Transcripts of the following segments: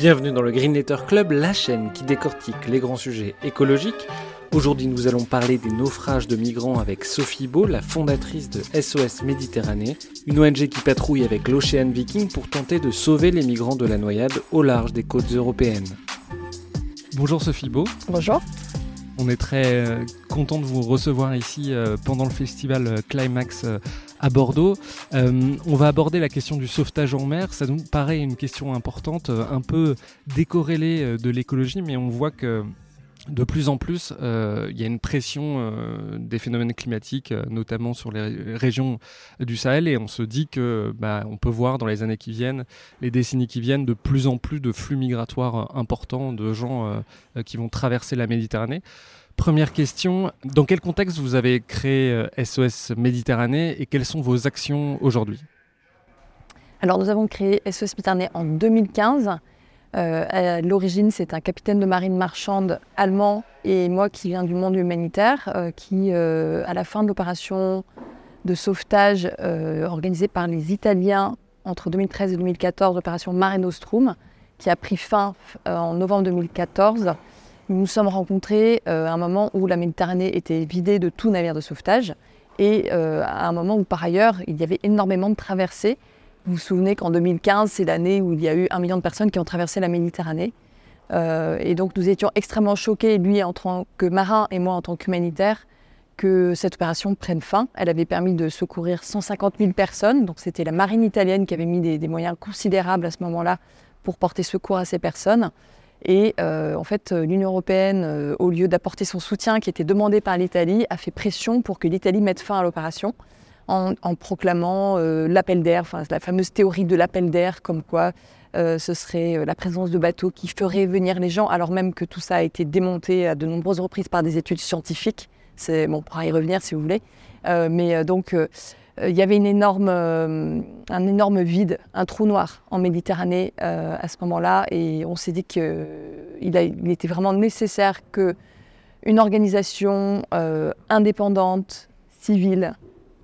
Bienvenue dans le Green Letter Club, la chaîne qui décortique les grands sujets écologiques. Aujourd'hui, nous allons parler des naufrages de migrants avec Sophie Beau, la fondatrice de SOS Méditerranée, une ONG qui patrouille avec l'Ocean Viking pour tenter de sauver les migrants de la noyade au large des côtes européennes. Bonjour Sophie Beau. Bonjour. On est très euh, content de vous recevoir ici euh, pendant le festival euh, Climax à Bordeaux. on va aborder la question du sauvetage en mer. Ça nous paraît une question importante, un peu décorrélée de l'écologie, mais on voit que de plus en plus, euh, il y a une pression euh, des phénomènes climatiques, euh, notamment sur les régions du Sahel, et on se dit que bah, on peut voir dans les années qui viennent, les décennies qui viennent, de plus en plus de flux migratoires importants de gens qui vont traverser la Méditerranée. Première question, dans quel contexte vous avez créé SOS Méditerranée et quelles sont vos actions aujourd'hui? Alors nous avons créé SOS Méditerranée en 2015 euh, à l'origine, c'est un capitaine de marine marchande allemand et moi qui viens du monde humanitaire, euh, qui, euh, à la fin de l'opération de sauvetage organisée par les Italiens entre 2013 et 2014, l'opération Mare Nostrum, qui a pris fin en novembre 2014, nous nous sommes rencontrés à un moment où la Méditerranée était vidée de tout navire de sauvetage et à un moment où par ailleurs il y avait énormément de traversées vous vous souvenez qu'en 2015, c'est l'année où il y a eu un million de personnes qui ont traversé la Méditerranée. Euh, et donc nous étions extrêmement choqués, lui en tant que marin et moi en tant qu'humanitaire, que cette opération prenne fin. Elle avait permis de secourir 150 000 personnes. Donc c'était la marine italienne qui avait mis des, moyens considérables à ce moment-là pour porter secours à ces personnes. Et euh, en fait, l'Union européenne, euh, au lieu d'apporter son soutien qui était demandé par l'Italie, a fait pression pour que l'Italie mette fin à l'opération en, proclamant euh, l'appel d'air, enfin la fameuse théorie de l'appel d'air, comme quoi euh, ce serait euh, la présence de bateaux qui ferait venir les gens, alors même que tout ça a été démonté à de nombreuses reprises par des études scientifiques. Bon, on pourra y revenir si vous voulez. mais donc il y avait une énorme, un énorme vide, un trou noir en Méditerranée à ce moment-là, et on s'est dit qu'il il était vraiment nécessaire que une organisation indépendante, civile,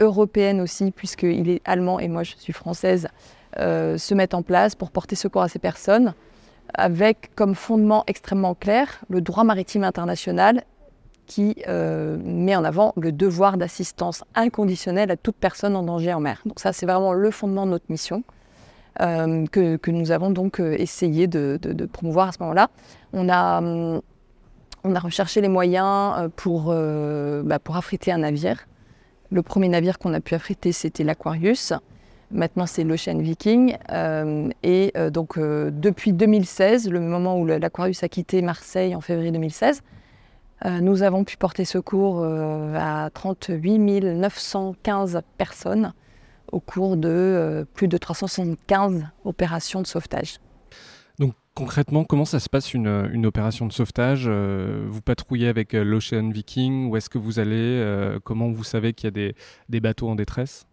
européenne aussi, puisqu'il est allemand et moi je suis française, euh, se mettent en place pour porter secours à ces personnes, avec comme fondement extrêmement clair le droit maritime international qui euh, met en avant le devoir d'assistance inconditionnelle à toute personne en danger en mer. Donc ça, c'est vraiment le fondement de notre mission. Euh, que, nous avons donc essayé de, promouvoir à ce moment-là. On a, on a recherché les moyens pour, bah, pour affréter un navire le premier navire qu'on a pu affréter, c'était l'Aquarius. Maintenant, c'est l'Ocean Viking. Euh, et euh, donc, euh, depuis 2016, le moment où l'Aquarius a quitté Marseille en février 2016, nous avons pu porter secours à 38 915 personnes au cours de plus de 375 opérations de sauvetage. Concrètement, comment ça se passe une, opération de sauvetage? Euh, Vous patrouillez avec euh, l'Ocean Viking? Où est-ce que vous allez euh, Comment vous savez qu'il y a des, bateaux en détresse?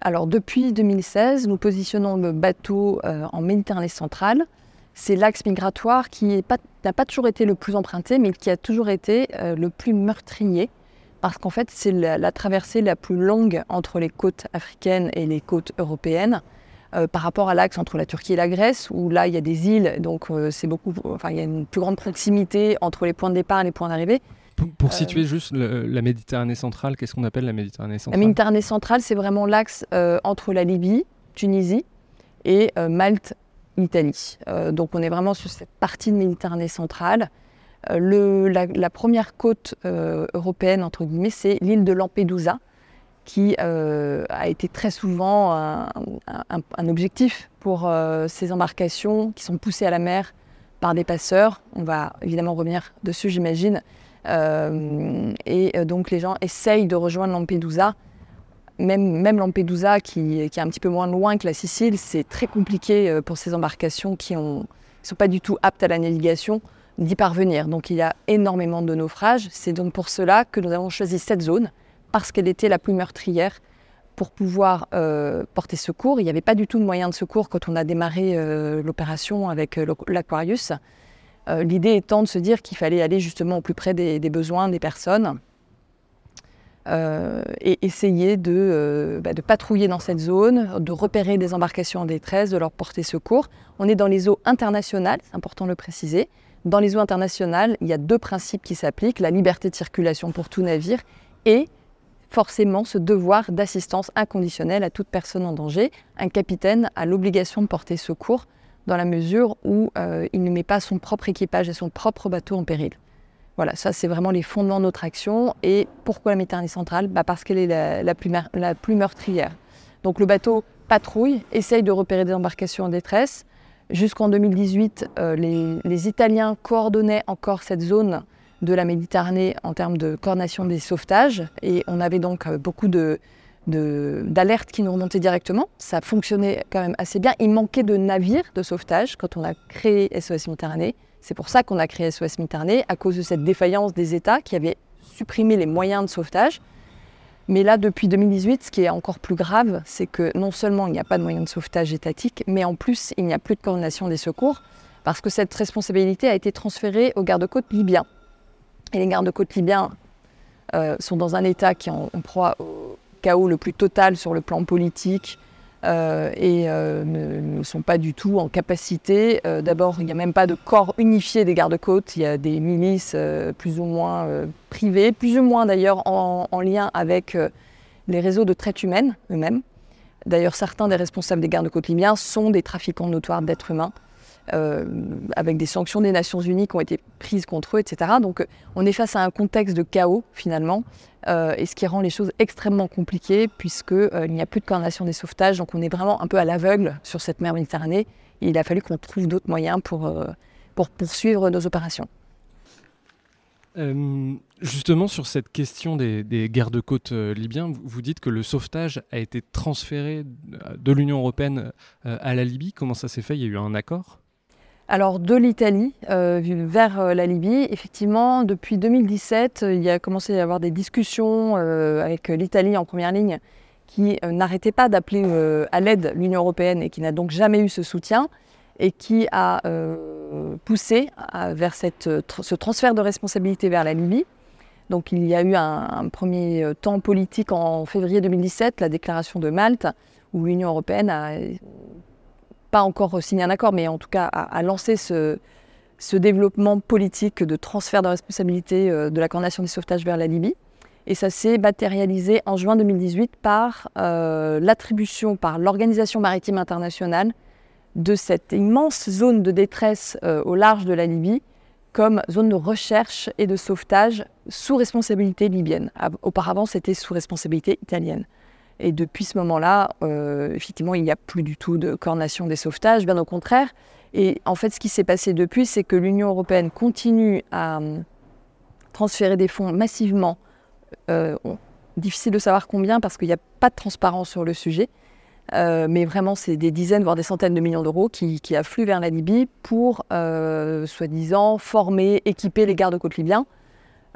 Alors, depuis 2016, nous positionnons le bateau en Méditerranée centrale. C'est l'axe migratoire qui n'a pas, toujours été le plus emprunté, mais qui a toujours été le plus meurtrier. Parce qu'en fait, c'est la traversée la plus longue entre les côtes africaines et les côtes européennes. Euh, par rapport à l'axe entre la Turquie et la Grèce, où là il y a des îles, donc euh, c'est beaucoup, enfin il y a une plus grande proximité entre les points de départ et les points d'arrivée. Pour, euh, situer juste la Méditerranée centrale, qu'est-ce qu'on appelle la Méditerranée centrale? La Méditerranée centrale, c'est vraiment l'axe entre la Libye, Tunisie et Malte, Italie. donc on est vraiment sur cette partie de Méditerranée centrale. Le, la, première côte européenne, entre guillemets, c'est l'île de Lampedusa, qui euh, a été très souvent un, objectif pour euh, ces embarcations qui sont poussées à la mer par des passeurs. On va évidemment revenir dessus, j'imagine. Euh, et donc les gens essayent de rejoindre Lampedusa même, Lampedusa, qui, est un petit peu moins loin que la Sicile, c'est très compliqué pour ces embarcations qui ne sont pas du tout aptes à la navigation d'y parvenir. Donc il y a énormément de naufrages. C'est donc pour cela que nous avons choisi cette zone, parce qu'elle était la plus meurtrière pour pouvoir euh, porter secours. Il n'y avait pas du tout de moyens de secours quand on a démarré euh, l'opération avec euh, l'Aquarius. L'idée étant de se dire qu'il fallait aller justement au plus près des, besoins des personnes et essayer de, bah, de, patrouiller dans cette zone, de repérer des embarcations en détresse, de leur porter secours. On est dans les eaux internationales, c'est important de le préciser. Dans les eaux internationales, il y a deux principes qui s'appliquent, la liberté de circulation pour tout navire et forcément ce devoir d'assistance inconditionnelle à toute personne en danger. Un capitaine a l'obligation de porter secours dans la mesure où euh, il ne met pas son propre équipage et son propre bateau en péril. Voilà, ça c'est vraiment les fondements de notre action. Et pourquoi la Méditerranée centrale? Bah Parce qu'elle est la, plus meurtrière. Donc le bateau patrouille, essaye de repérer des embarcations en détresse, Jusqu'en 2018, euh, les, Italiens coordonnaient encore cette zone de la Méditerranée en termes de coordination des sauvetages. Et on avait donc euh, beaucoup d'alertes qui nous remontaient directement. Ça fonctionnait quand même assez bien. Il manquait de navires de sauvetage quand on a créé SOS Méditerranée. C'est pour ça qu'on a créé SOS Méditerranée, à cause de cette défaillance des États qui avaient supprimé les moyens de sauvetage. Mais là, depuis 2018, ce qui est encore plus grave, c'est que non seulement il n'y a pas de moyens de sauvetage étatique, mais en plus, il n'y a plus de coordination des secours, parce que cette responsabilité a été transférée aux gardes-côtes libyens. Et les gardes-côtes libyens euh, sont dans un état qui est en proie au chaos le plus total sur le plan politique, euh, et euh, ne, sont pas du tout en capacité. Euh, d'abord, il n'y a même pas de corps unifié des gardes-côtes, il y a des milices plus ou moins privées, plus ou moins d'ailleurs en, lien avec les réseaux de traite humaine eux-mêmes. D'ailleurs, certains des responsables des gardes-côtes libyens sont des trafiquants notoires d'êtres humains. Avec des sanctions des Nations Unies qui ont été prises contre eux, etc. Donc on est face à un contexte de chaos finalement, euh, et ce qui rend les choses extrêmement compliquées puisqu'il euh, n'y a plus de coordination des sauvetages, donc on est vraiment un peu à l'aveugle sur cette mer Méditerranée. Et il a fallu qu'on trouve d'autres moyens pour, euh, pour poursuivre nos opérations. justement, sur cette question des, des gardes-côtes libyens, vous dites que le sauvetage a été transféré de l'Union européenne à la Libye. Comment ça s'est fait? Il y a eu un accord? Alors de l'Italie euh, vers euh, la Libye, effectivement, depuis 2017, euh, il y a commencé à y avoir des discussions avec l'Italie en première ligne qui n'arrêtait pas d'appeler à l'aide l'Union européenne et qui n'a donc jamais eu ce soutien et qui a poussé vers ce transfert de responsabilité vers la Libye. Donc il y a eu un, un premier temps politique en février 2017, la déclaration de Malte, où l'Union européenne a pas encore signé un accord, mais en tout cas à, lancer ce, ce, développement politique de transfert de responsabilité euh, de la coordination des sauvetages vers la Libye. Et ça s'est matérialisé en juin 2018 par euh, l'attribution par l'Organisation maritime internationale de cette immense zone de détresse euh, au large de la Libye comme zone de recherche et de sauvetage sous responsabilité libyenne. Auparavant, c'était sous responsabilité italienne. Et depuis ce moment-là, euh, effectivement, il n'y a plus du tout de coordination des sauvetages, bien au contraire. Et en fait, ce qui s'est passé depuis, c'est que l'Union européenne continue à euh, transférer des fonds massivement. Euh, difficile de savoir combien parce qu'il n'y a pas de transparence sur le sujet. mais vraiment, c'est des dizaines, voire des centaines de millions d'euros qui, affluent vers la Libye pour, soi-disant, former, équiper les gardes-côtes libyens.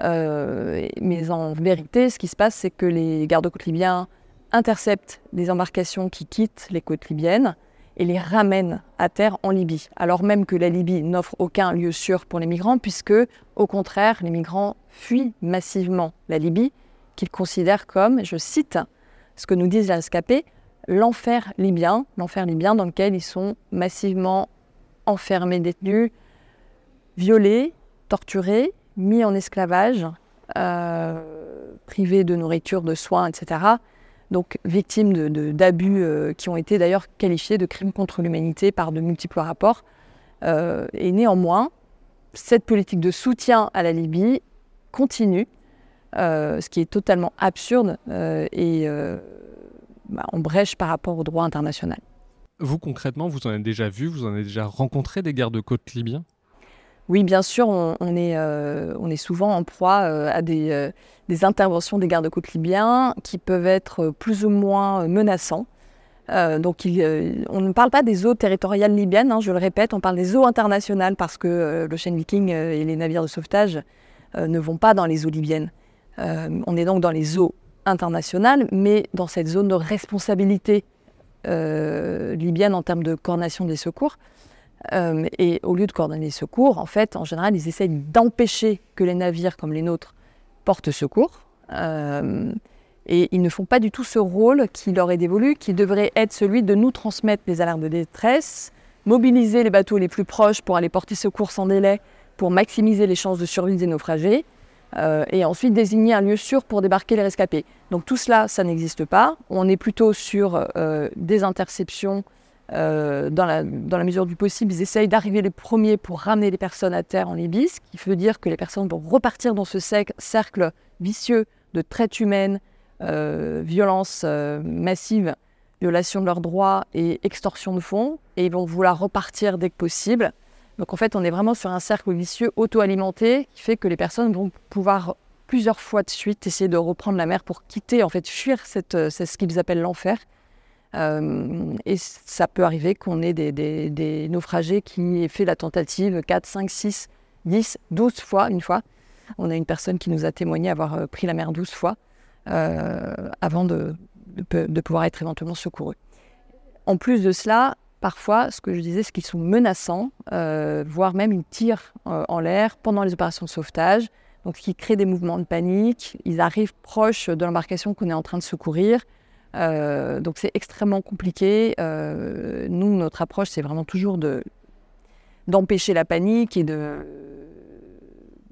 mais en vérité, ce qui se passe, c'est que les gardes-côtes libyens interceptent les embarcations qui quittent les côtes libyennes et les ramènent à terre en Libye, alors même que la Libye n'offre aucun lieu sûr pour les migrants, puisque, au contraire, les migrants fuient massivement la Libye, qu'ils considèrent comme, je cite ce que nous disent les rescapés, l'enfer libyen, l'enfer libyen dans lequel ils sont massivement enfermés, détenus, violés, torturés, mis en esclavage, euh, privés de nourriture, de soins, etc donc victimes d'abus euh, qui ont été d'ailleurs qualifiés de crimes contre l'humanité par de multiples rapports. Euh, et néanmoins, cette politique de soutien à la Libye continue, euh, ce qui est totalement absurde et bah, en brèche par rapport au droit international. Vous concrètement, vous en avez déjà vu, vous en avez déjà rencontré des gardes-côtes libyens? Oui, bien sûr, on, est, on est souvent en proie à des, des interventions des gardes-côtes libyens qui peuvent être plus ou moins menaçants. donc, on ne parle pas des eaux territoriales libyennes, hein, je le répète, on parle des eaux internationales parce que l'Ocean Viking et les navires de sauvetage ne vont pas dans les eaux libyennes. on est donc dans les eaux internationales, mais dans cette zone de responsabilité euh, libyenne en termes de coordination des secours. Euh, et au lieu de coordonner les secours, en fait, en général, ils essayent d'empêcher que les navires comme les nôtres portent secours. Euh, et ils ne font pas du tout ce rôle qui leur est dévolu, qui devrait être celui de nous transmettre les alertes de détresse, mobiliser les bateaux les plus proches pour aller porter secours sans délai, pour maximiser les chances de survie des naufragés, euh, et ensuite désigner un lieu sûr pour débarquer les rescapés. Donc tout cela, ça n'existe pas. On est plutôt sur des interceptions euh, dans, la, mesure du possible. Ils essayent d'arriver les premiers pour ramener les personnes à terre en Libye, ce qui veut dire que les personnes vont repartir dans ce cercle vicieux de traite humaine, violence massive, violation de leurs droits et extorsion de fonds, et ils vont vouloir repartir dès que possible. Donc en fait, on est vraiment sur un cercle vicieux auto-alimenté qui fait que les personnes vont pouvoir plusieurs fois de suite essayer de reprendre la mer pour quitter, en fait, fuir euh, ce qu'ils appellent l'enfer. Euh, et ça peut arriver qu'on ait des, naufragés qui aient fait la tentative 4, 5, 6, 10, 12 fois, une fois. On a une personne qui nous a témoigné avoir euh, pris la mer 12 fois avant de, pouvoir être éventuellement secouru. En plus de cela, parfois, ce que je disais, c'est qu'ils sont menaçants, euh, voire même ils tirent euh, en l'air pendant les opérations de sauvetage, donc ce qui crée des mouvements de panique. Ils arrivent proches de l'embarcation qu'on est en train de secourir. Euh, donc c'est extrêmement compliqué. nous, notre approche, c'est vraiment toujours de, d'empêcher la panique et de,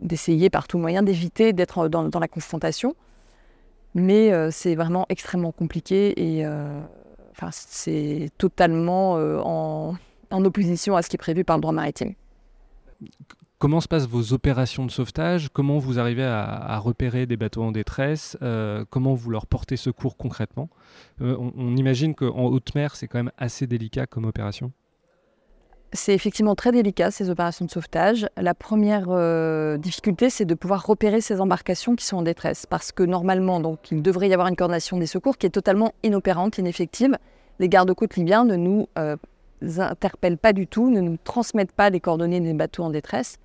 d'essayer par tout moyen d'éviter d'être dans, la confrontation. Mais c'est vraiment extrêmement compliqué et c'est totalement euh, en, opposition à ce qui est prévu par le droit maritime. Comment se passent vos opérations de sauvetage? Comment vous arrivez à, repérer des bateaux en détresse? Euh, Comment vous leur portez secours concrètement? Euh, on, imagine qu'en haute mer, c'est quand même assez délicat comme opération. C'est effectivement très délicat, ces opérations de sauvetage. La première difficulté, c'est de pouvoir repérer ces embarcations qui sont en détresse. Parce que normalement, donc, il devrait y avoir une coordination des secours qui est totalement inopérante, ineffective les gardes-côtes libyens ne nous euh, interpellent pas du tout, ne nous transmettent pas les coordonnées des bateaux en détresse.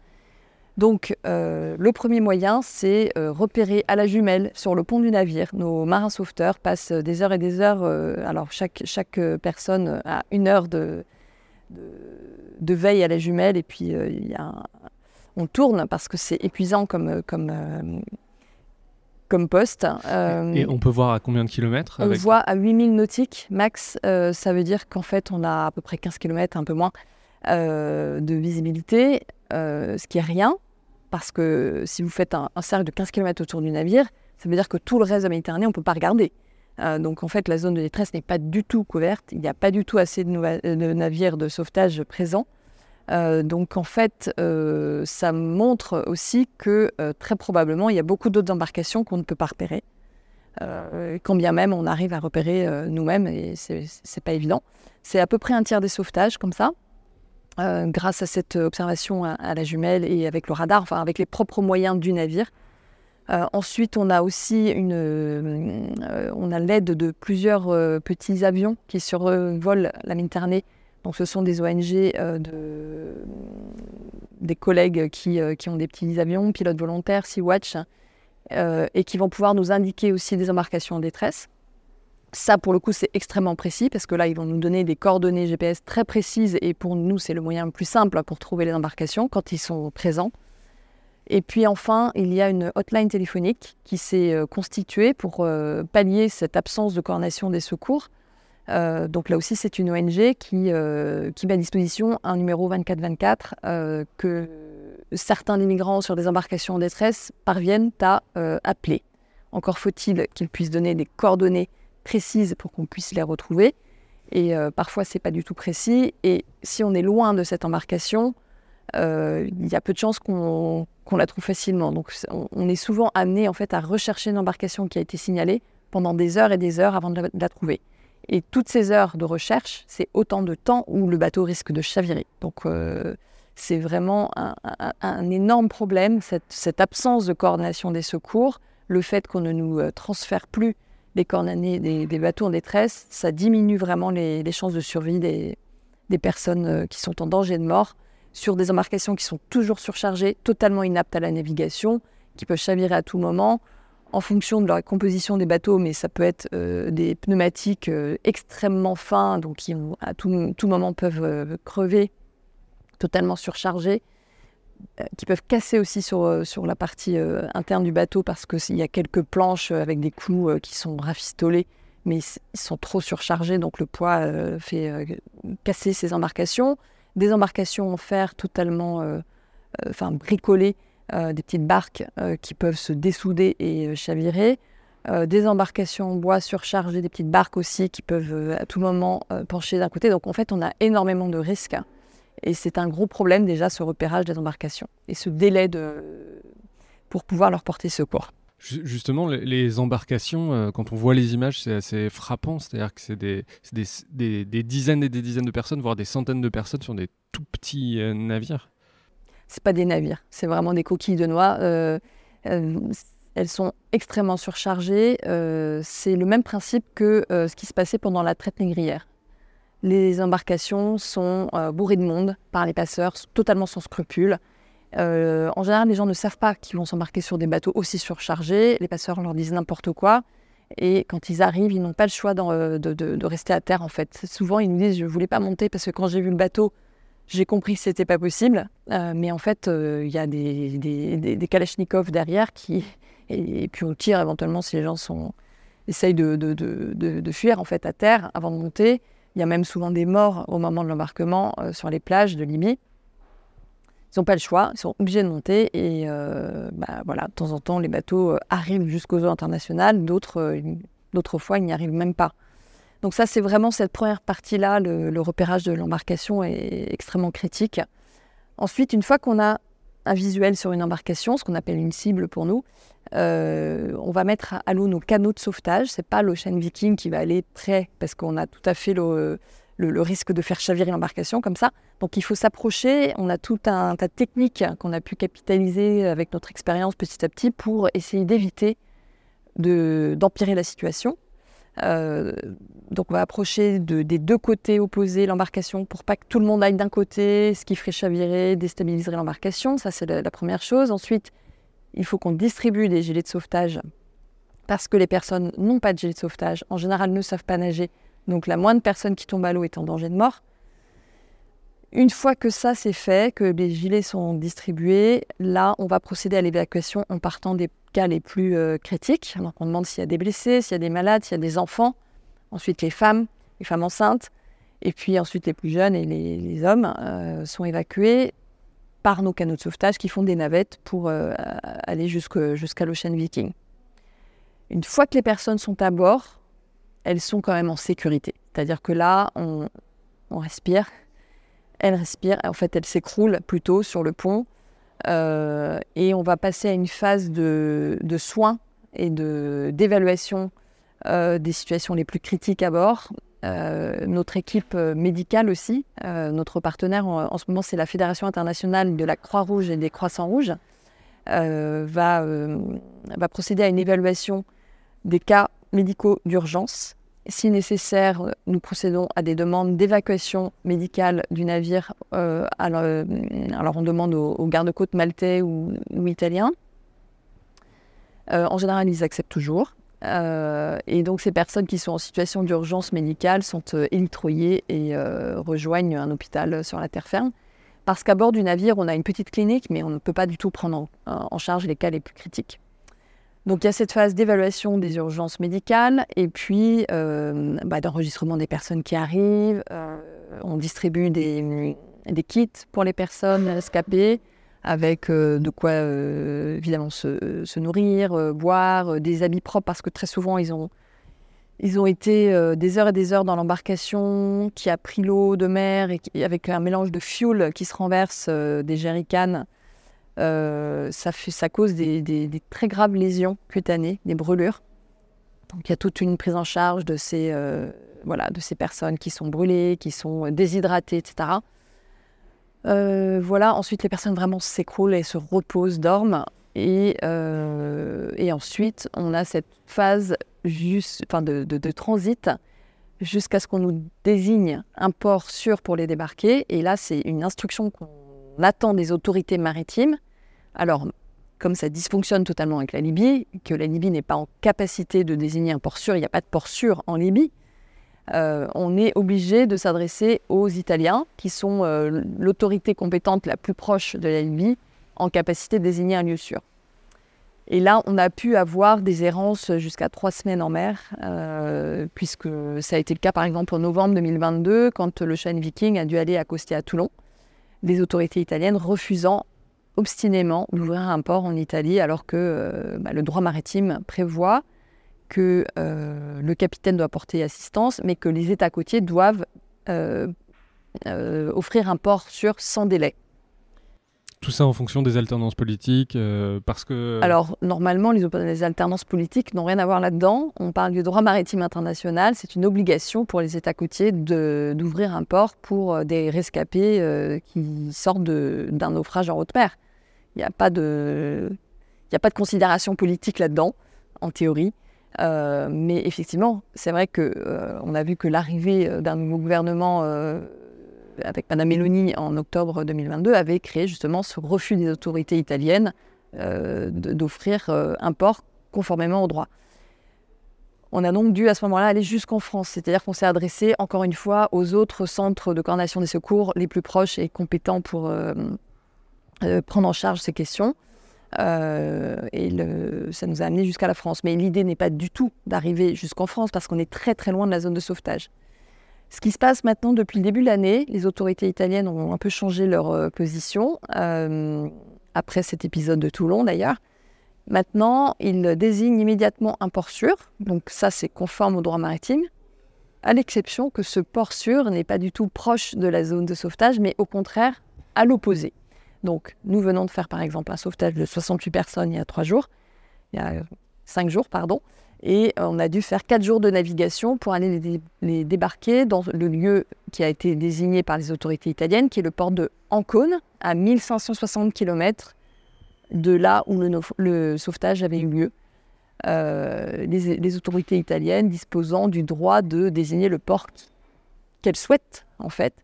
Donc, euh, le premier moyen, c'est euh, repérer à la jumelle sur le pont du navire. Nos marins sauveteurs passent des heures et des heures. alors, chaque, chaque personne a une heure de, de, veille à la jumelle, et puis on tourne parce que c'est épuisant comme, comme, comme poste. Euh, et on peut voir à combien de kilomètres On voit à 8000 nautiques max. Euh, ça veut dire qu'en fait, on a à peu près 15 km, un peu moins, euh, de visibilité, ce qui est rien. Parce que si vous faites un, cercle de 15 km autour du navire, ça veut dire que tout le reste de la Méditerranée, on ne peut pas regarder. donc en fait, la zone de détresse n'est pas du tout couverte. Il n'y a pas du tout assez de, de navires de sauvetage présents. Euh, donc en fait, euh, ça montre aussi que euh, très probablement, il y a beaucoup d'autres embarcations qu'on ne peut pas repérer. quand bien même on arrive à repérer nous-mêmes, et c'est pas évident. C'est à peu près un tiers des sauvetages comme ça, grâce à cette observation à, la jumelle et avec le radar, enfin avec les propres moyens du navire. ensuite, on a aussi une, on a l'aide de plusieurs petits avions qui survolent la Méditerranée donc, ce sont des ONG, euh, de, des collègues qui, euh, qui, ont des petits avions, pilotes volontaires, Sea-Watch, euh, et qui vont pouvoir nous indiquer aussi des embarcations en détresse. Ça, pour le coup, c'est extrêmement précis parce que là, ils vont nous donner des coordonnées GPS très précises et pour nous, c'est le moyen le plus simple pour trouver les embarcations quand ils sont présents. Et puis enfin, il y a une hotline téléphonique qui s'est constituée pour pallier cette absence de coordination des secours euh, donc là aussi, c'est une ONG qui, euh, met à disposition un numéro 2424 euh, que certains migrants sur des embarcations en détresse parviennent à appeler. Encore faut-il qu'ils puissent donner des coordonnées précises pour qu'on puisse les retrouver. Et parfois, c'est pas du tout précis. Et si on est loin de cette embarcation, il y a peu de chances qu'on la trouve facilement. Donc, on, est souvent amené en fait à rechercher une embarcation qui a été signalée pendant des heures et des heures avant de la trouver. Et toutes ces heures de recherche, c'est autant de temps où le bateau risque de chavirer. Donc, euh, c'est vraiment un, énorme problème, cette, absence de coordination des secours, le fait qu'on ne nous euh, transfère plus des coordonnées des, bateaux en détresse, ça diminue vraiment les, chances de survie des, personnes euh, qui sont en danger de mort sur des embarcations qui sont toujours surchargées, totalement inaptes à la navigation, qui peuvent chavirer à tout moment. En fonction de la composition des bateaux, mais ça peut être euh, des pneumatiques extrêmement fins, donc qui à tout, moment peuvent crever totalement surchargés, euh, qui peuvent casser aussi sur, euh, sur la partie euh, interne du bateau parce qu'il y a quelques planches avec des clous qui sont rafistolés, mais ils sont trop surchargés, donc le poids fait casser ces embarcations. Des embarcations en fer totalement enfin, bricolées, des petites barques qui peuvent se dessouder et chavirer. des embarcations en bois surchargées, des petites barques aussi qui peuvent à tout moment pencher d'un côté. Donc en fait, on a énormément de risques et c'est un gros problème déjà, ce repérage des embarcations et ce délai de... pour pouvoir leur porter secours. Justement, les embarcations, euh, quand on voit les images, c'est assez frappant. C'est-à-dire que c'est des, des, des, dizaines et des dizaines de personnes, voire des centaines de personnes sur des tout petits euh, navires. C'est pas des navires, c'est vraiment des coquilles de noix. Euh, elles sont extrêmement surchargées. c'est le même principe que ce qui se passait pendant la traite négrière les embarcations sont euh, bourrées de monde par les passeurs, totalement sans scrupules. Euh, en général, les gens ne savent pas qu'ils vont s'embarquer sur des bateaux aussi surchargés. Les passeurs leur disent n'importe quoi. Et quand ils arrivent, ils n'ont pas le choix euh, de, rester à terre, en fait. Souvent, ils nous disent Je ne voulais pas monter parce que quand j'ai vu le bateau, j'ai compris que ce n'était pas possible. mais en fait, il y a des, des, kalachnikovs derrière qui. Et, puis on tire éventuellement si les gens essayent de, de, fuir en fait à terre avant de monter. Il y a même souvent des morts au moment de l'embarquement euh, sur les plages de Libye. Ils n'ont pas le choix, ils sont obligés de monter et euh, bah, voilà, de temps en temps les bateaux euh, arrivent jusqu'aux eaux internationales, d'autres, fois ils n'y arrivent même pas. Donc ça c'est vraiment cette première partie-là, le repérage de l'embarcation est extrêmement critique. Ensuite, une fois qu'on a un visuel sur une embarcation, ce qu'on appelle une cible pour nous, euh, on va mettre à l'eau nos canaux de sauvetage. C'est pas l'Ocean Viking qui va aller près parce qu'on a tout à fait le, risque de faire chavirer l'embarcation comme ça. Donc il faut s'approcher. On a tout un tas de techniques qu'on a pu capitaliser avec notre expérience petit à petit pour essayer d'éviter d'empirer la situation. Euh, donc on va approcher des deux côtés opposés l'embarcation pour pas que tout le monde aille d'un côté, ce qui ferait chavirer, déstabiliserait l'embarcation. Ça c'est la, première chose. Ensuite, il faut qu'on distribue des gilets de sauvetage parce que les personnes n'ont pas de gilets de sauvetage, en général ne savent pas nager. Donc la moindre personne qui tombe à l'eau est en danger de mort. Une fois que ça c'est fait, que les gilets sont distribués, là on va procéder à l'évacuation en partant des cas les plus euh, critiques. Donc on demande s'il y a des blessés, s'il y a des malades, s'il y a des enfants. Ensuite les femmes, les femmes enceintes. Et puis ensuite les plus jeunes et les, hommes euh, sont évacués par nos canaux de sauvetage qui font des navettes pour euh, aller jusqu'à l'Ocean Viking. Une fois que les personnes sont à bord, elles sont quand même en sécurité. C'est-à-dire que là, on, respire, elles respirent, en fait, elles s'écroulent plutôt sur le pont, et on va passer à une phase de, soins et d'évaluation euh, des situations les plus critiques à bord, euh, notre équipe euh, médicale aussi, euh, notre partenaire en, ce moment, c'est la Fédération internationale de la Croix-Rouge et des Croissants-Rouges, va, va procéder à une évaluation des cas médicaux d'urgence. Si nécessaire, nous procédons à des demandes d'évacuation médicale du navire. alors, alors, on demande aux, gardes-côtes maltais ou, italiens. en général, ils acceptent toujours. Euh, et donc ces personnes qui sont en situation d'urgence médicale sont euh, électroyées et euh, rejoignent un hôpital sur la terre ferme. Parce qu'à bord du navire, on a une petite clinique, mais on ne peut pas du tout prendre en, charge les cas les plus critiques. Donc il y a cette phase d'évaluation des urgences médicales et puis bah, d'enregistrement des personnes qui arrivent. on distribue des, kits pour les personnes rescapées avec euh, de quoi euh, évidemment se, nourrir, euh, boire, des habits propres, parce que très souvent ils ont, ils ont été des heures et des heures dans l'embarcation qui a pris l'eau de mer et avec un mélange de fuel qui se renverse des jerrycans. Ça, fait, ça cause des, très graves lésions cutanées, des brûlures. Donc il y a toute une prise en charge de ces, ces personnes qui sont brûlées, qui sont déshydratées, etc. voilà, ensuite les personnes vraiment s'écroulent et se reposent, dorment. Et, ensuite, on a cette phase juste, de, de, transit jusqu'à ce qu'on nous désigne un port sûr pour les débarquer. Et là, c'est une instruction qu'on attend des autorités maritimes. Alors, comme ça dysfonctionne totalement avec la Libye, que la Libye n'est pas en capacité de désigner un port sûr, il n'y a pas de port sûr en Libye, euh, on est obligé de s'adresser aux Italiens, qui sont euh, l'autorité compétente la plus proche de la Libye, en capacité de désigner un lieu sûr. Et là, on a pu avoir des errances jusqu'à trois semaines en mer, euh, puisque ça a été le cas par exemple en novembre 2022, quand le Shine Viking a dû aller accoster à Toulon, les autorités italiennes refusant obstinément d'ouvrir un port en Italie, alors que euh, bah, le droit maritime prévoit que euh, le capitaine doit porter assistance, mais que les États côtiers doivent offrir un port sûr sans délai. Tout ça en fonction des alternances politiques, euh, parce que... Alors, normalement, les, alternances politiques n'ont rien à voir là-dedans. On parle du droit maritime international. C'est une obligation pour les États côtiers d'ouvrir un port pour euh, des rescapés euh, qui sortent d'un naufrage en haute mer. Il n'y a, pas de, a pas de considération politique là-dedans, en théorie. mais effectivement, c'est vrai qu'on on a vu que l'arrivée d'un nouveau gouvernement avec Madame Meloni en octobre 2022, avait créé justement ce refus des autorités italiennes euh, d'offrir euh, un port conformément au droit. On a donc dû à ce moment-là aller jusqu'en France, c'est-à-dire qu'on s'est adressé encore une fois aux autres centres de coordination des secours les plus proches et compétents pour euh, prendre en charge ces questions. et ça nous a amené jusqu'à la France. Mais l'idée n'est pas du tout d'arriver jusqu'en France parce qu'on est très très loin de la zone de sauvetage. Ce qui se passe maintenant depuis le début de l'année, les autorités italiennes ont un peu changé leur euh, position, euh, après cet épisode de Toulon d'ailleurs. Maintenant, ils désignent immédiatement un port sûr, donc ça c'est conforme au droit maritime, à l'exception que ce port sûr n'est pas du tout proche de la zone de sauvetage, mais au contraire à l'opposé. Donc nous venons de faire par exemple un sauvetage de 68 personnes il y a trois jours, cinq jours, pardon. Et on a dû faire quatre jours de navigation pour aller les, débarquer dans le lieu qui a été désigné par les autorités italiennes, qui est le port de Ancône, à 1560 km de là où le, sauvetage avait eu lieu. Euh, les, autorités italiennes disposant du droit de désigner le port qu'elles souhaitent, en fait.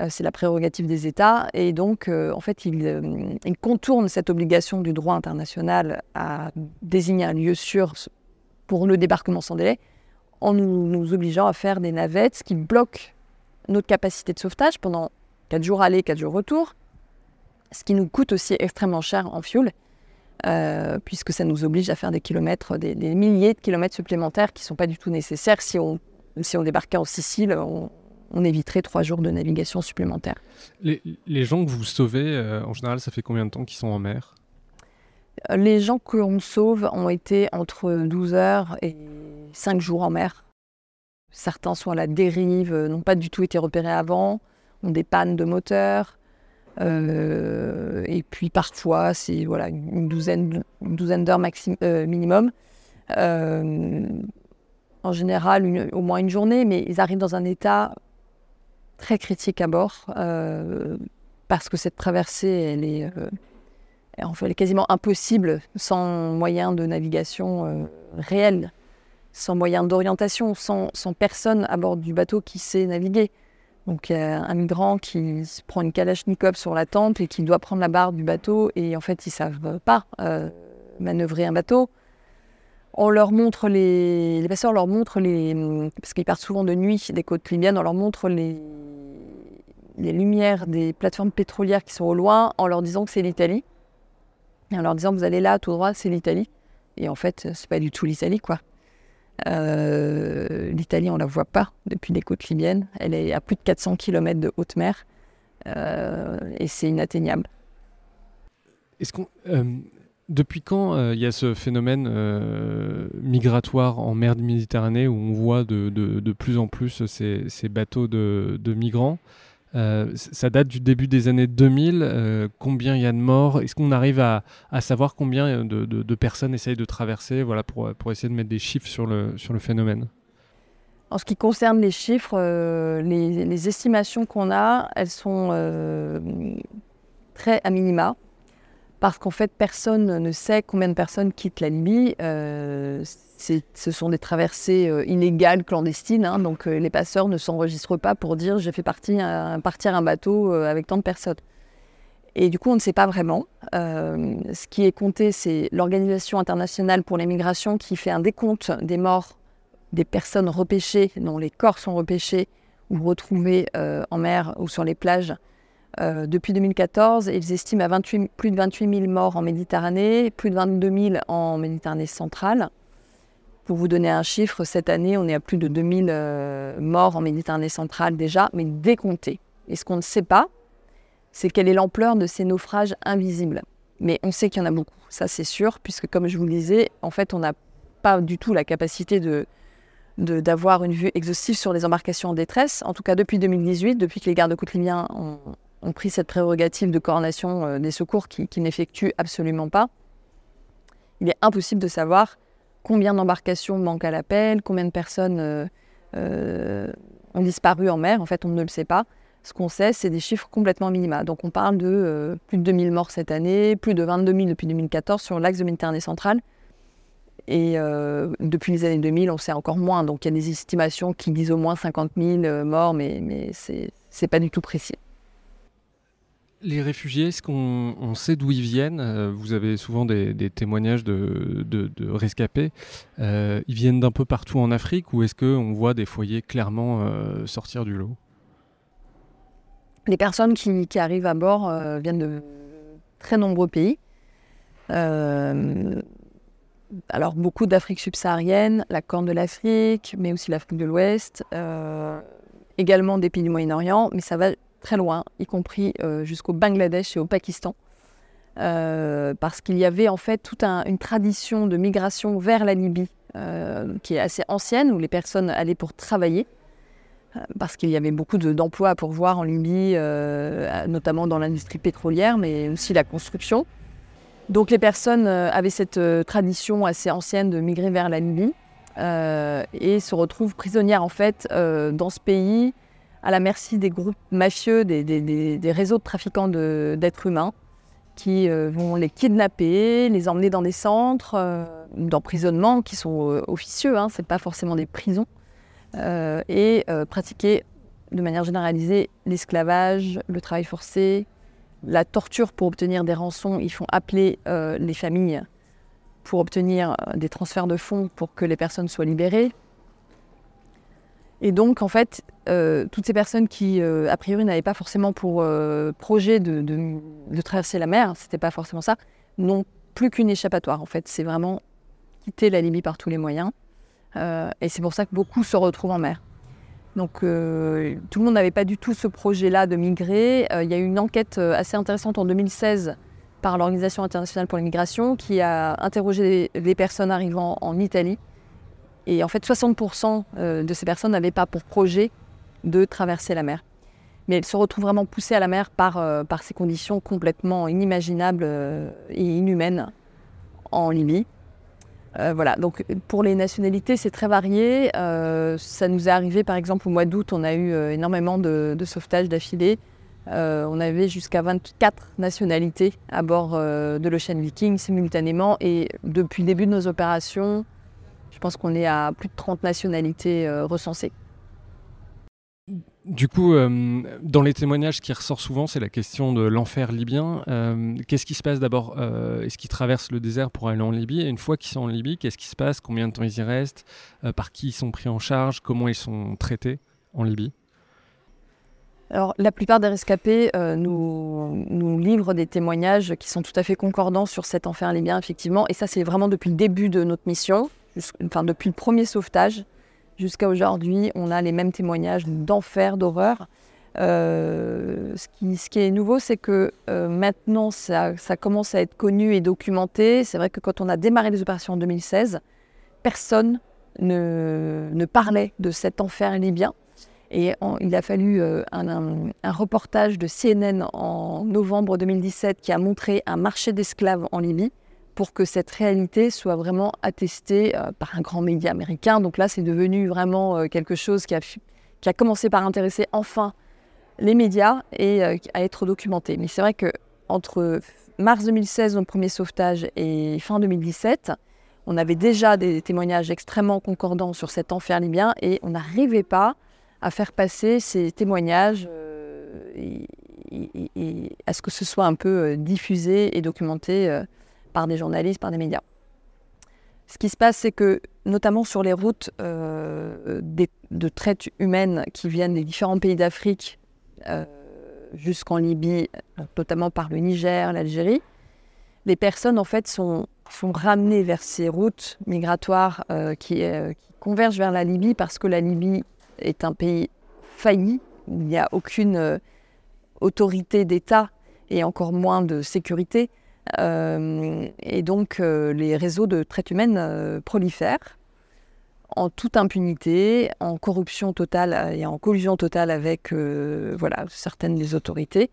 Euh, c'est la prérogative des États. Et donc, euh, en fait, ils, ils, contournent cette obligation du droit international à désigner un lieu sûr pour le débarquement sans délai, en nous, obligeant à faire des navettes, ce qui bloque notre capacité de sauvetage pendant 4 jours aller, 4 jours retour, ce qui nous coûte aussi extrêmement cher en fuel, euh, puisque ça nous oblige à faire des kilomètres, des, milliers de kilomètres supplémentaires qui ne sont pas du tout nécessaires. Si on, si on débarquait en Sicile, on, éviterait 3 jours de navigation supplémentaire. Les, gens que vous sauvez, euh, en général, ça fait combien de temps qu'ils sont en mer? Les gens que l'on sauve ont été entre 12 heures et 5 jours en mer. Certains sont à la dérive, euh, n'ont pas du tout été repérés avant, ont des pannes de moteur. Euh, et puis parfois, c'est voilà, une douzaine, une douzaine d'heures euh, minimum. en général, au moins une journée, mais ils arrivent dans un état très critique à bord parce que cette traversée, elle est en fait, elle est quasiment impossible sans moyen de navigation euh, réel, sans moyen d'orientation, sans, personne à bord du bateau qui sait naviguer. Donc un migrant qui prend une kalachnikov sur la tente et qui doit prendre la barre du bateau et en fait ils savent pas euh, manœuvrer un bateau. On leur montre les, les passeurs leur montrent les, parce qu'ils partent souvent de nuit des côtes libyennes, on leur montre les, lumières des plateformes pétrolières qui sont au loin en leur disant que c'est l'Italie en leur disant vous allez là tout droit, c'est l'Italie. Et en fait, c'est pas du tout l'Italie, quoi. Euh, L'Italie, on la voit pas depuis les côtes libyennes. Elle est à plus de 400 km de haute mer euh, et c'est inatteignable. Est-ce qu'on, euh, depuis quand il y a ce phénomène migratoire en mer de Méditerranée où on voit de, plus en plus ces, bateaux de, migrants euh, ça date du début des années 2000. Euh, combien il y a de morts? Est-ce qu'on arrive à, savoir combien de, personnes essayent de traverser? Voilà, pour, essayer de mettre des chiffres sur le phénomène. En ce qui concerne les chiffres, les, estimations qu'on a, elles sont très à minima parce qu'en fait, personne ne sait combien de personnes quittent la Libye. Euh, ce sont des traversées euh, illégales, clandestines, hein, donc euh, les passeurs ne s'enregistrent pas pour dire j'ai fait partie, partir un bateau avec tant de personnes. Et du coup, on ne sait pas vraiment. ce qui est compté, c'est l'Organisation internationale pour les migrations qui fait un décompte des morts des personnes repêchées, dont les corps sont repêchés ou retrouvés en mer ou sur les plages euh, depuis 2014, ils estiment à plus de 28 000 morts en Méditerranée, plus de 22 000 en Méditerranée centrale. Pour vous donner un chiffre, cette année, on est à plus de 2 000 euh, morts en Méditerranée centrale déjà, mais décomptés. Et ce qu'on ne sait pas, c'est quelle est l'ampleur de ces naufrages invisibles. Mais on sait qu'il y en a beaucoup, ça c'est sûr, puisque comme je vous le disais, en fait, on n'a pas du tout la capacité de, d'avoir une vue exhaustive sur les embarcations en détresse. En tout cas, depuis 2018, depuis que les gardes-côtes libyens ont, ont pris cette prérogative de coordination euh, des secours qui, n'effectuent absolument pas, il est impossible de savoir combien d'embarcations manquent à l'appel, combien de personnes euh, euh, ont disparu en mer. En fait, on ne le sait pas. Ce qu'on sait, c'est des chiffres complètement minima. Donc, on parle de plus de 2000 morts cette année, plus de 22 000 depuis 2014 sur l'axe de Méditerranée centrale. Et depuis les années 2000, on sait encore moins. Donc, il y a des estimations qui disent au moins 50 000 morts, mais, mais ce n'est pas du tout précis. Les réfugiés, est-ce qu'on sait d'où ils viennent? Euh, Vous avez souvent des, témoignages de, rescapés. Euh, ils viennent d'un peu partout en Afrique ou est-ce qu'on voit des foyers clairement euh, sortir du lot? Les personnes qui, arrivent à bord viennent de très nombreux pays. alors beaucoup d'Afrique subsaharienne, la Corne de l'Afrique, mais aussi l'Afrique de l'Ouest, également des pays du Moyen-Orient, mais ça va très loin, y compris euh, jusqu'au Bangladesh et au Pakistan. Euh, parce qu'il y avait en fait toute une tradition de migration vers la Libye euh, qui est assez ancienne, où les personnes allaient pour travailler, parce qu'il y avait beaucoup d'emplois à pourvoir en Libye, notamment dans l'industrie pétrolière, mais aussi la construction. Donc les personnes avaient cette tradition assez ancienne de migrer vers la Libye et se retrouvent prisonnières en fait dans ce pays à la merci des groupes mafieux, des, réseaux de trafiquants d'êtres humains qui euh, vont les kidnapper, les emmener dans des centres euh, d'emprisonnement qui sont euh, officieux, hein, ce n'est pas forcément des prisons, et pratiquer de manière généralisée l'esclavage, le travail forcé, la torture pour obtenir des rançons. Ils font appeler les familles pour obtenir des transferts de fonds pour que les personnes soient libérées. Et donc, en fait, euh, toutes ces personnes qui, euh, a priori, n'avaient pas forcément pour euh, projet de, traverser la mer, c'était pas forcément ça, n'ont plus qu'une échappatoire. En fait, c'est vraiment quitter la Libye par tous les moyens. et c'est pour ça que beaucoup se retrouvent en mer. Donc, tout le monde n'avait pas du tout ce projet-là de migrer. Il y a eu une enquête assez intéressante en 2016 par l'Organisation internationale pour l'immigration qui a interrogé les personnes arrivant en Italie et en fait, 60% euh, de ces personnes n'avaient pas pour projet de traverser la mer. Mais elles se retrouvent vraiment poussées à la mer par, euh, par ces conditions complètement inimaginables euh, et inhumaines en Libye. voilà, donc pour les nationalités, c'est très varié. ça nous est arrivé, par exemple, au mois d'août, on a eu énormément de, de sauvetages d'affilée. on avait jusqu'à 24 nationalités à bord de l'Ocean Viking simultanément. Et depuis le début de nos opérations, je pense qu'on est à plus de 30 nationalités euh, recensées. Du coup, euh, dans les témoignages, qui ressort souvent, c'est la question de l'enfer libyen. Euh, qu'est-ce qui se passe d'abord Est-ce qu'ils traversent le désert pour aller en Libye? Et une fois qu'ils sont en Libye, qu'est-ce qui se passe? Combien de temps ils y restent? Par qui ils sont pris en charge? Comment ils sont traités en Libye? Alors, la plupart des rescapés nous, nous, livrent des témoignages qui sont tout à fait concordants sur cet enfer libyen, effectivement. Et ça, c'est vraiment depuis le début de notre mission depuis le premier sauvetage jusqu'à aujourd'hui, on a les mêmes témoignages d'enfer, d'horreur. Euh, ce, qui, est nouveau, c'est que euh, maintenant, ça, commence à être connu et documenté. C'est vrai que quand on a démarré les opérations en 2016, personne ne, parlait de cet enfer libyen. Et il a fallu euh, un, reportage de CNN en novembre 2017 qui a montré un marché d'esclaves en Libye pour que cette réalité soit vraiment attestée par un grand média américain. Donc là, c'est devenu vraiment quelque chose qui a, commencé par intéresser enfin les médias et à être documenté. Mais c'est vrai que entre mars 2016, notre premier sauvetage, et fin 2017, on avait déjà des témoignages extrêmement concordants sur cet enfer libyen et on n'arrivait pas à faire passer ces témoignages euh, et, à ce que ce soit un peu euh, diffusé et documenté euh, par des journalistes, par des médias. Ce qui se passe, c'est que, notamment sur les routes de traite humaine qui viennent des différents pays d'Afrique jusqu'en Libye, notamment par le Niger, l'Algérie, les personnes en fait sont ramenés vers ces routes migratoires euh, qui, euh, convergent vers la Libye parce que la Libye est un pays failli, il n'y a aucune euh, autorité d'État et encore moins de sécurité. Et donc les réseaux de traite humaine prolifèrent en toute impunité, en corruption totale et en collusion totale avec voilà, certaines des autorités.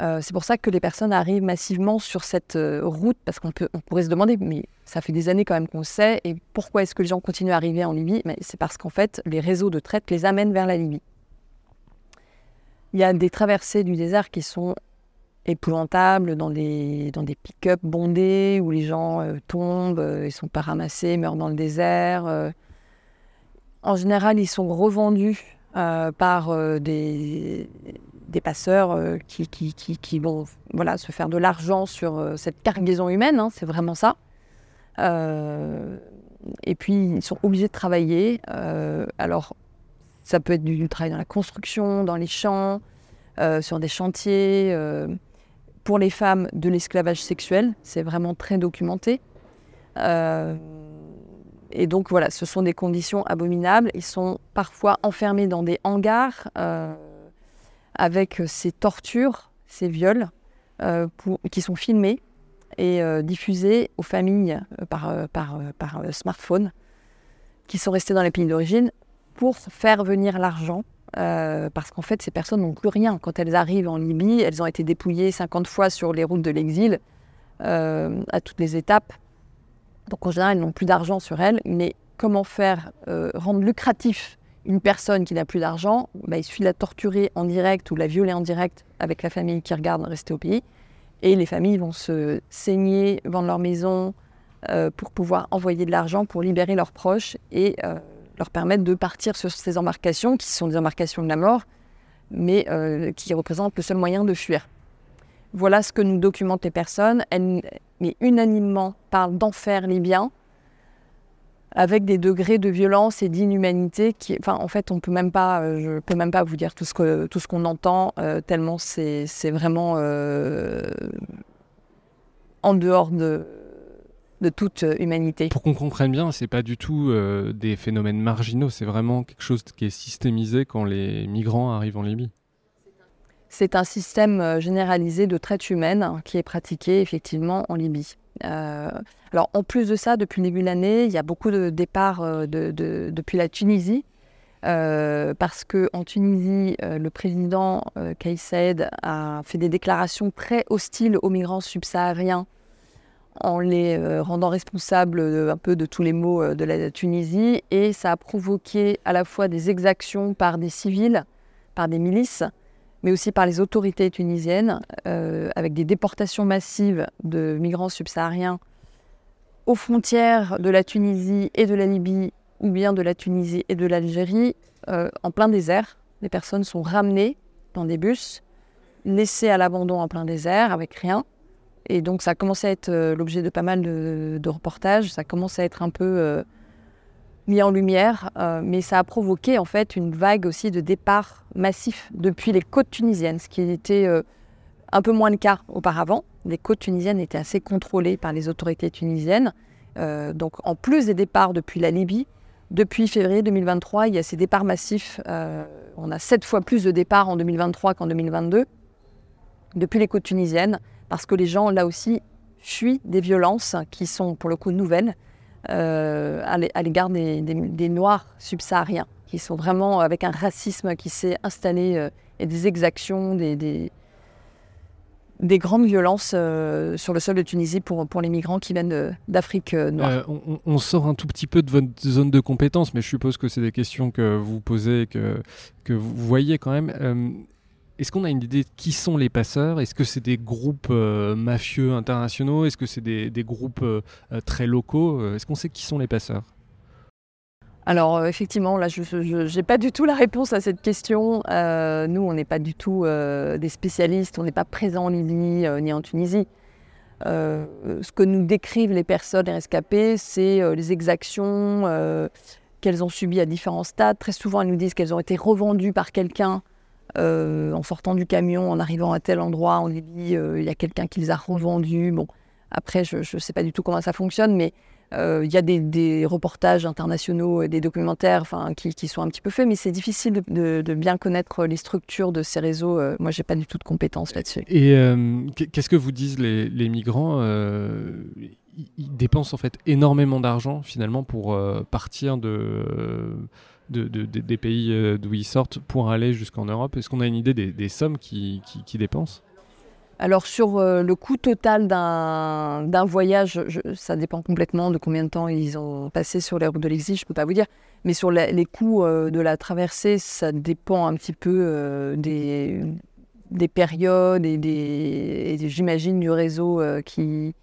Euh, c'est pour ça que les personnes arrivent massivement sur cette euh, route, parce qu'on on pourrait se demander, mais ça fait des années quand même qu'on sait, et pourquoi est-ce que les gens continuent à arriver en Libye? C'est parce qu'en fait, les réseaux de traite les amènent vers la Libye. Il y a des traversées du désert qui sont épouvantables, dans des, dans des pick-up bondés, où les gens euh, tombent, ils ne sont pas ramassés, meurent dans le désert. En général, ils sont revendus par des des passeurs euh, qui, qui, qui, vont voilà, se faire de l'argent sur euh, cette cargaison humaine, hein, c'est vraiment ça. Euh, et puis, ils sont obligés de travailler. alors, ça peut être du, travail dans la construction, dans les champs, sur des chantiers. Pour les femmes, de l'esclavage sexuel, c'est vraiment très documenté. et donc, voilà, ce sont des conditions abominables. Ils sont parfois enfermés dans des hangars avec euh, ces tortures, ces viols euh, qui sont filmés et euh, diffusés aux familles par smartphone qui sont restés dans les pays d'origine pour faire venir l'argent. Parce qu'en fait, ces personnes n'ont plus rien. Quand elles arrivent en Libye, elles ont été dépouillées 50 fois sur les routes de l'exil, à toutes les étapes. Donc en général, elles n'ont plus d'argent sur elles. Mais comment faire rendre lucratif une personne qui n'a plus d'argent, bah, il suffit de la torturer en direct ou la violer en direct avec la famille qui regarde rester au pays. Et les familles vont se saigner, vendre leur maison euh, pour pouvoir envoyer de l'argent pour libérer leurs proches et euh, leur permettre de partir sur ces embarcations qui sont des embarcations de la mort, mais euh, qui représentent le seul moyen de fuir. Voilà ce que nous documentent les personnes. Elles, mais unanimement, parlent d'enfer libyen avec des degrés de violence et d'inhumanité qui, enfin, en fait, on peut même pas, euh, je peux même pas vous dire tout ce que tout ce qu'on entend euh, tellement c'est vraiment en dehors de de toute humanité. Pour qu'on comprenne bien, c'est pas du tout des phénomènes marginaux, c'est vraiment quelque chose qui est systémisé quand les migrants arrivent en Libye. C'est un système généralisé de traite humaine qui est pratiqué effectivement en Libye. Euh, alors, en plus de ça, depuis le début de l'année, il y a beaucoup de départs euh, de, depuis la Tunisie. Euh, parce qu'en Tunisie, le président Kais Saïd a fait des déclarations très hostiles aux migrants subsahariens en les rendant responsables un peu de tous les maux de la Tunisie. Et ça a provoqué à la fois des exactions par des civils, par des milices, mais aussi par les autorités tunisiennes, euh, avec des déportations massives de migrants subsahariens aux frontières de la Tunisie et de la Libye, ou bien de la Tunisie et de l'Algérie, euh, en plein désert. Les personnes sont ramenées dans des bus, laissées à l'abandon en plein désert, avec rien. Et donc ça a commencé à être euh, l'objet de pas mal de, reportages, ça commence à être un peu mis en lumière, euh, mais ça a provoqué en fait une vague aussi de départ massif depuis les côtes tunisiennes, ce qui était euh, un peu moins le cas auparavant. Les côtes tunisiennes étaient assez contrôlées par les autorités tunisiennes. Euh, donc en plus des départs depuis la Libye, depuis février 2023, il y a ces départs massifs. on a sept fois plus de départs en 2023 qu'en 2022 depuis les côtes tunisiennes, parce que les gens là aussi fuient des violences qui sont pour le coup nouvelles euh, à l'égard des, Noirs subsahariens, qui sont vraiment avec un racisme qui s'est installé euh, et des exactions, des, des grandes violences sur le sol de Tunisie pour, pour les migrants qui viennent d'Afrique noire. On, sort un tout petit peu de votre zone de compétence, mais je suppose que c'est des questions que vous posez, que, que vous voyez quand même. Est-ce qu'on a une idée de qui sont les passeurs? Est-ce que c'est des groupes mafieux internationaux? Est-ce que c'est des, groupes très locaux? Est-ce qu'on sait qui sont les passeurs? Alors effectivement, là, je n'ai pas du tout la réponse à cette question. Euh, nous, on n'est pas du tout euh, des spécialistes, on n'est pas présents en Libye euh, ni en Tunisie. ce que nous décrivent les personnes rescapées, c'est les exactions qu'elles ont subies à différents stades. Très souvent, elles nous disent qu'elles ont été revendues par quelqu'un en sortant du camion, en arrivant à tel endroit en Libye. Il y a quelqu'un qui les a revendues. Bon, après, je ne sais pas du tout comment ça fonctionne, mais euh, il y a des, reportages internationaux des documentaires qui, sont un petit peu faits, mais c'est difficile de, bien connaître les structures de ces réseaux. Euh, moi, j'ai pas du tout de compétences là-dessus. Et euh, qu'est-ce que vous disent les, migrants Ils dépensent en fait énormément d'argent finalement pour partir de, des pays d'où ils sortent pour aller jusqu'en Europe. Est-ce qu'on a une idée des, sommes qu'ils qui dépensent? Alors sur euh, le coût total d'un voyage, ça dépend complètement de combien de temps ils ont passé sur les routes de l'exil, je ne peux pas vous dire. Mais sur les coûts euh, de la traversée, ça dépend un petit peu euh, des, des, périodes et, j'imagine du réseau qui,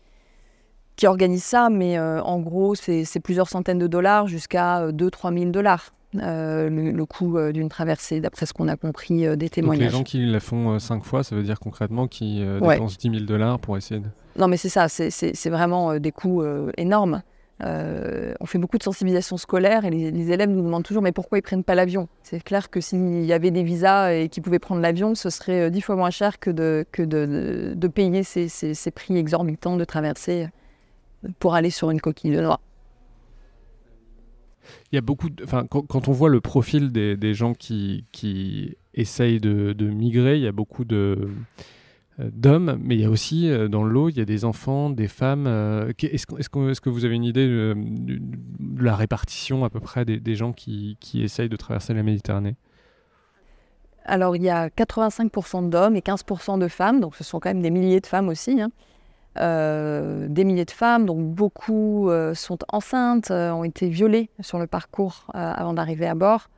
qui organise ça. Mais en gros, c'est plusieurs centaines de dollars jusqu'à 2-3 000 dollars. Euh, le, coût euh, d'une traversée, d'après ce qu'on a compris euh, des témoignages. Donc les gens qui la font cinq fois, ça veut dire concrètement qu'ils dépensent 10 000 dollars pour essayer de... Non mais c'est ça, c'est vraiment des coûts énormes. on fait beaucoup de sensibilisation scolaire et les, élèves nous demandent toujours mais pourquoi ils prennent pas l'avion? C'est clair que s'il y avait des visas et qu'ils pouvaient prendre l'avion, ce serait dix fois moins cher que de, que de, de payer ces, ces, ces, prix exorbitants de traversée pour aller sur une coquille de noix. Il y a beaucoup, quand, on voit le profil des, gens qui, essayent de, migrer, il y a beaucoup de euh, d'hommes, mais il y a aussi euh, dans l'eau, il y a des enfants, des femmes. Euh, est-ce est que, vous avez une idée de, la répartition à peu près des, gens qui, qui, essayent de traverser la Méditerranée? Alors il y a 85% d'hommes et 15% de femmes, donc ce sont quand même des milliers de femmes aussi. Hein. Euh, des milliers de femmes, donc beaucoup euh, sont enceintes, euh, ont été violées sur le parcours avant d'arriver à bord.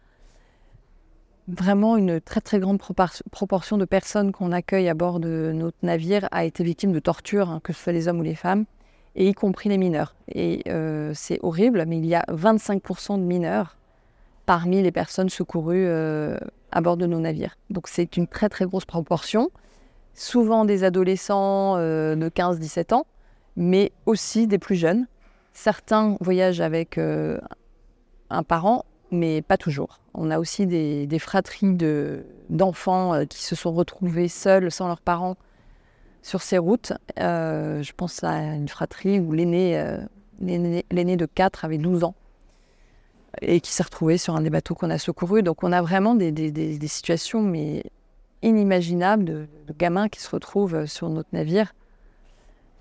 Vraiment, une très très grande proportion de personnes qu'on accueille à bord de notre navire a été victime de torture, hein, que ce soit les hommes ou les femmes, et y compris les mineurs. Et c'est horrible, mais il y a 25% de mineurs parmi les personnes secourues à bord de nos navires. Donc c'est une très très grosse proportion souvent des adolescents euh, de 15-17 ans, mais aussi des plus jeunes. Certains voyagent avec euh, un parent, mais pas toujours. On a aussi des, fratries d'enfants euh, qui se sont retrouvés seuls, sans leurs parents, sur ces routes. je pense à une fratrie où l'aîné de 4 avait 12 ans et qui s'est retrouvé sur un des bateaux qu'on a secouru. Donc on a vraiment des, des situations mais inimaginable de, gamins qui se retrouvent euh, sur notre navire.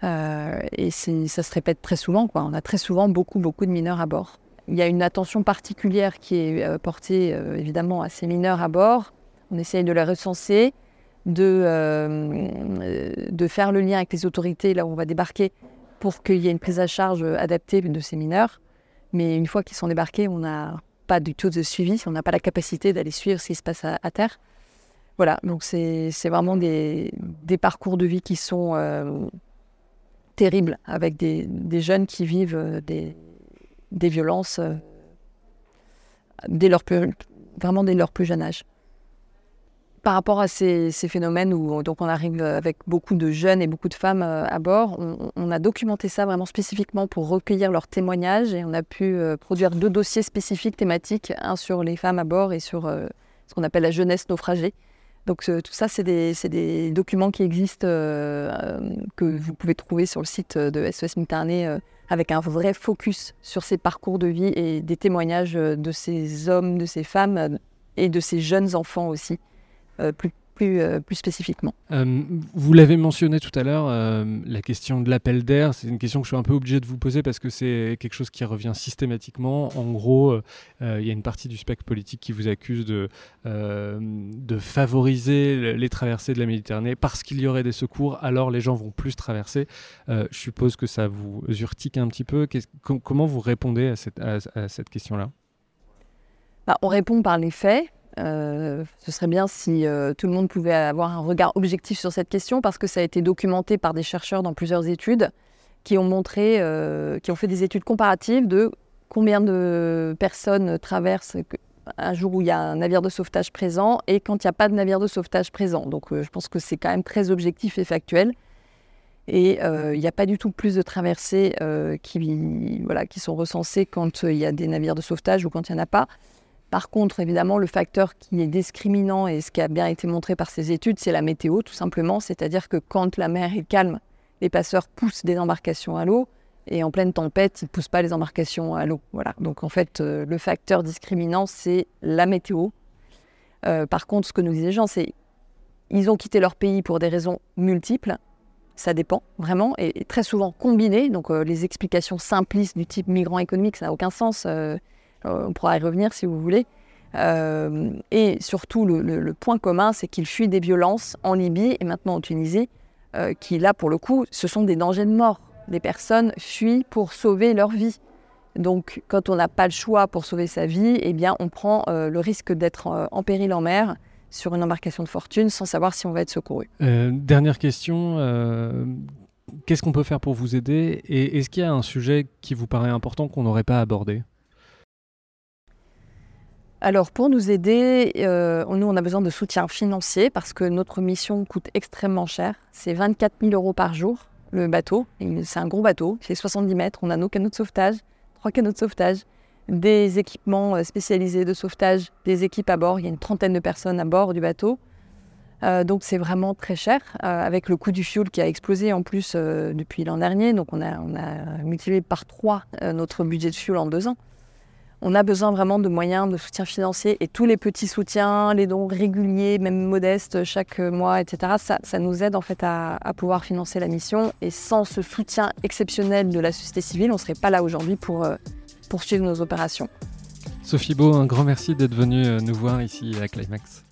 Euh, et ça se répète très souvent. On a très souvent beaucoup, beaucoup de mineurs à bord. Il y a une attention particulière qui est euh, portée évidemment à ces mineurs à bord. On essaye de les recenser, de, de faire le lien avec les autorités là où on va débarquer pour qu'il y ait une prise à charge adaptée de ces mineurs. Mais une fois qu'ils sont débarqués, on n'a pas du tout de suivi, on n'a pas la capacité d'aller suivre ce qui se passe à terre. Voilà, donc c'est vraiment des, parcours de vie qui sont euh, terribles, avec des, jeunes qui vivent euh, des, violences euh, dès leur plus, vraiment dès leur plus jeune âge. Par rapport à ces, phénomènes où donc on arrive avec beaucoup de jeunes et beaucoup de femmes à bord, on, a documenté ça vraiment spécifiquement pour recueillir leurs témoignages et on a pu produire deux dossiers spécifiques thématiques, un sur les femmes à bord et sur ce qu'on appelle la jeunesse naufragée. Donc tout ça, c'est des, documents qui existent, euh, euh, que vous pouvez trouver sur le site de SOS Méditerranée, euh, avec un vrai focus sur ces parcours de vie et des témoignages de ces hommes, de ces femmes et de ces jeunes enfants aussi, plus, euh, plus spécifiquement. Euh, vous l'avez mentionné tout à l'heure, euh, la question de l'appel d'air, c'est une question que je suis un peu obligé de vous poser parce que c'est quelque chose qui revient systématiquement. En gros, il y a une partie du spectre politique qui vous accuse de, de favoriser les traversées de la Méditerranée parce qu'il y aurait des secours, alors les gens vont plus traverser. je suppose que ça vous urtique un petit peu. comment vous répondez à cette, à, cette question-là? Bah, On répond par les faits. Euh, ce serait bien si euh, tout le monde pouvait avoir un regard objectif sur cette question parce que ça a été documenté par des chercheurs dans plusieurs études qui ont montré, euh, qui ont fait des études comparatives de combien de personnes traversent un jour où il y a un navire de sauvetage présent et quand il n'y a pas de navire de sauvetage présent. Donc je pense que c'est quand même très objectif et factuel. Et il n'y a pas du tout plus de traversées qui, voilà, qui sont recensées quand il y a des navires de sauvetage ou quand il n'y en a pas. Par contre, évidemment, le facteur qui est discriminant et ce qui a bien été montré par ces études, c'est la météo, tout simplement. C'est-à-dire que quand la mer est calme, les passeurs poussent des embarcations à l'eau et en pleine tempête, ils ne poussent pas les embarcations à l'eau. Voilà. Donc en fait, euh, le facteur discriminant, c'est la météo. Euh, par contre, ce que nous les gens, c'est ils ont quitté leur pays pour des raisons multiples. Ça dépend vraiment et, très souvent combiné. Donc euh, les explications simplistes du type migrant économique, ça n'a aucun sens. Euh, on pourra y revenir si vous voulez. Euh, et surtout, le, point commun, c'est qu'il fuit des violences en Libye et maintenant en Tunisie, euh, qui là, pour le coup, ce sont des dangers de mort. Les personnes fuient pour sauver leur vie. Donc, quand on n'a pas le choix pour sauver sa vie, eh bien, on prend le risque d'être en péril en mer sur une embarcation de fortune sans savoir si on va être secouru. dernière question. Qu'est-ce qu'on peut faire pour vous aider? Et est-ce qu'il y a un sujet qui vous paraît important qu'on n'aurait pas abordé? Alors pour nous aider, euh, nous on a besoin de soutien financier parce que notre mission coûte extrêmement cher. C'est 24 000 euros par jour le bateau. C'est un gros bateau, fait 70 mètres. On a nos canaux de sauvetage, trois canaux de sauvetage, des équipements euh, spécialisés de sauvetage, des équipes à bord. Il y a une trentaine de personnes à bord du bateau. Euh, donc c'est vraiment très cher, avec le coût du fuel qui a explosé en plus depuis l'an dernier. Donc on a, a multiplié par trois notre budget de fuel en deux ans on a besoin vraiment de moyens de soutien financier et tous les petits soutiens, les dons réguliers, même modestes chaque mois, etc., ça, nous aide en fait à, pouvoir financer la mission. Et sans ce soutien exceptionnel de la société civile, on ne serait pas là aujourd'hui pour euh, poursuivre nos opérations. Sophie Beau, un grand merci d'être venue euh, nous voir ici à Climax.